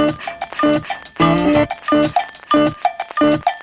Thank you.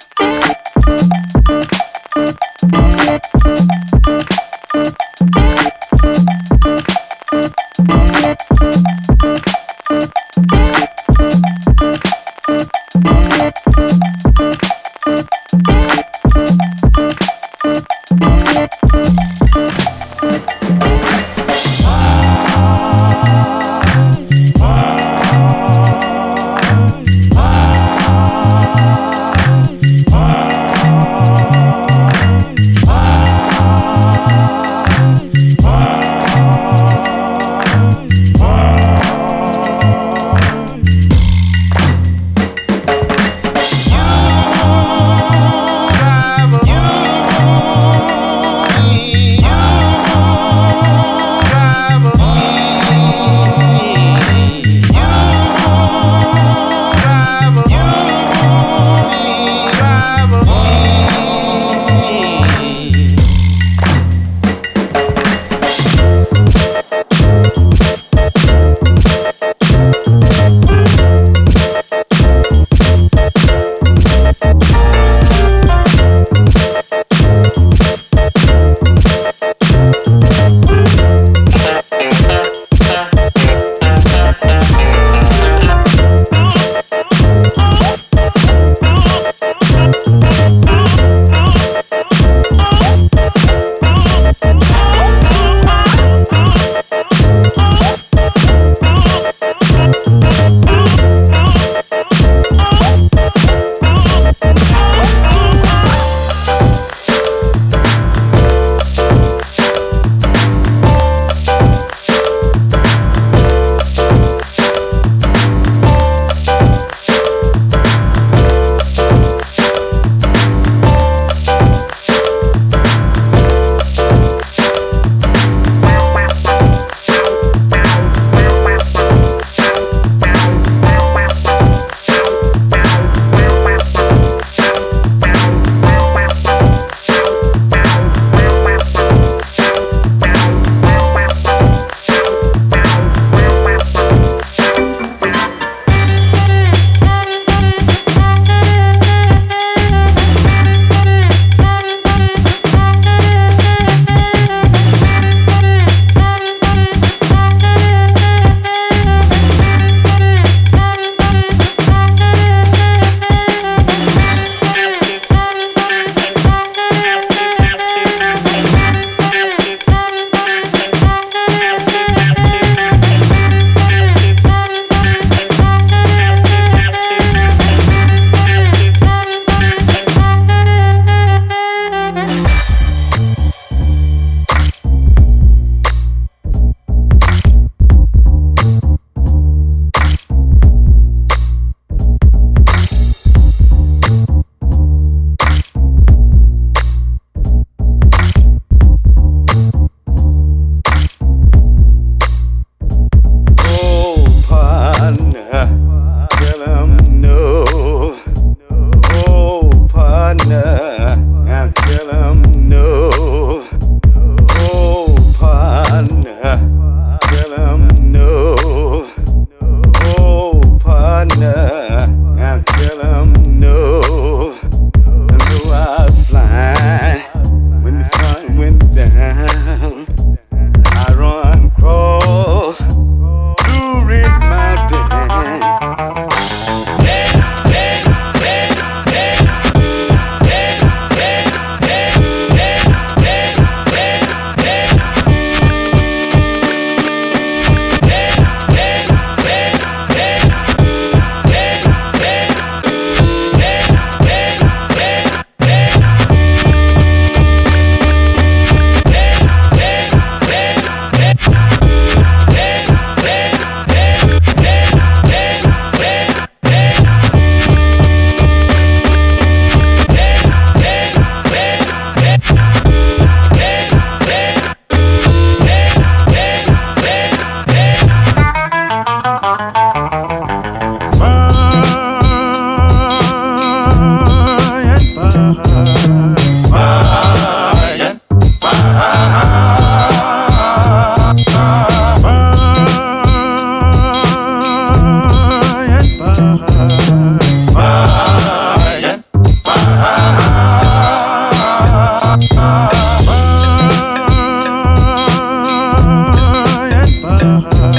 heart.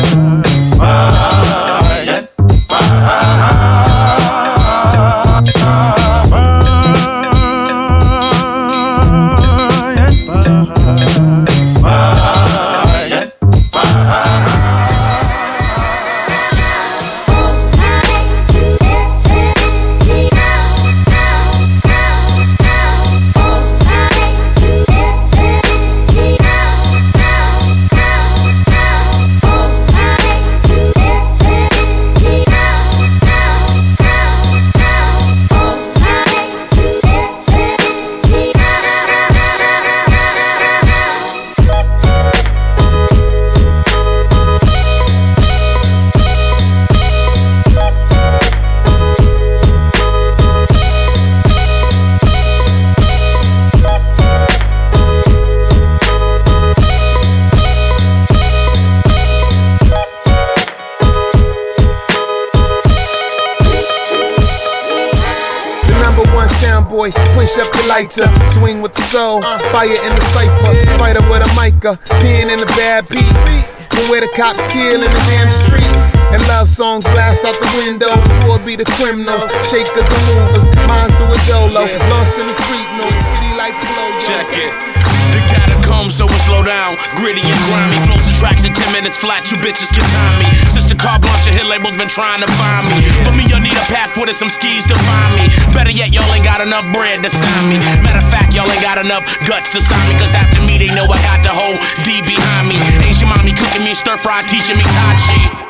Push up your lighter, swing with the soul. Fire in the cipher, fighter with a mica, pen in the bad beat. From where the cops kill in the damn street. And love songs blast out the windows. Poor be the criminals, shakers and movers. Minds do a dolo, lost in the street noise. City lights glow. Check it. The catacombs, so we slow down. Gritty and grimy. Flows and tracks in 10 minutes flat. You bitches can time me. Sister the carte blanche, hit label's been trying to find me. For me, you need a passport and some skis to find me. Better yet, y'all ain't got enough bread to sign me. Matter of fact, y'all ain't got enough guts to sign me. Cause after me, they know I got the whole D behind me. Asian mommy cooking me stir fry, teaching me Tai Chi.